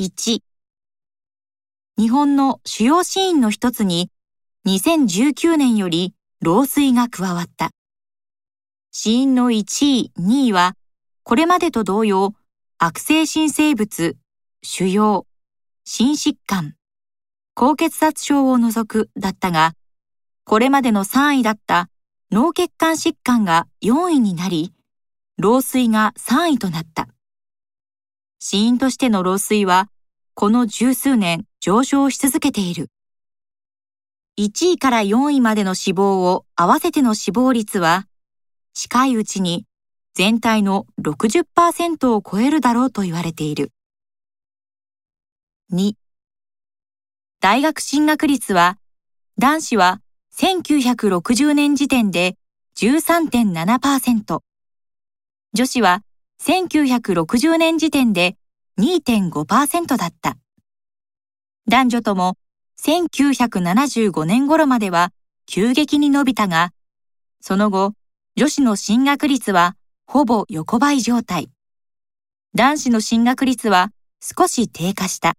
1日本の主要シーンの一つに2019年より老衰が加わった。死因の1位、2位はこれまでと同様悪性新生物、腫瘍、心疾患、高血圧症を除くだったが、これまでの3位だった脳血管疾患が4位になり、老衰が3位となった。死因としての老衰は、この十数年上昇し続けている。1位から4位までの死亡を合わせての死亡率は、近いうちに全体の60%を超えるだろうと言われている。2大学進学率は男子は1960年時点で13.7%女子は1960年時点で2.5%だった。男女とも1975年頃までは急激に伸びたが、その後、女子の進学率はほぼ横ばい状態。男子の進学率は少し低下した。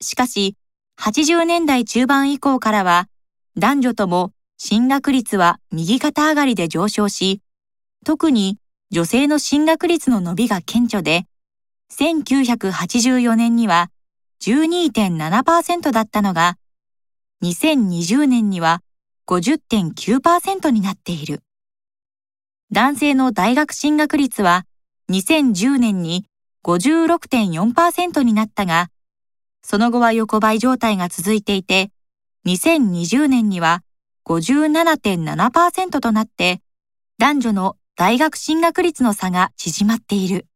しかし、80年代中盤以降からは、男女とも進学率は右肩上がりで上昇し、特に女性の進学率の伸びが顕著で、1984年には12.7%だったのが、2020年には50.9%になっている。男性の大学進学率は2010年に56.4%になったが、その後は横ばい状態が続いていて、2020年には57.7%となって、男女の大学進学率の差が縮まっている。